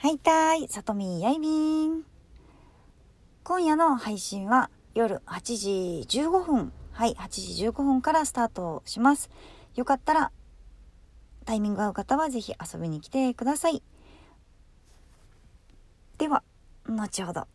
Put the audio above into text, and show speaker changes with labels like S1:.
S1: はいたーい、さとみやいみん。今夜の配信は夜8時15分、はい、8時15分からスタートします。よかったら、タイミング合う方はぜひ遊びに来てください。では、後ほど。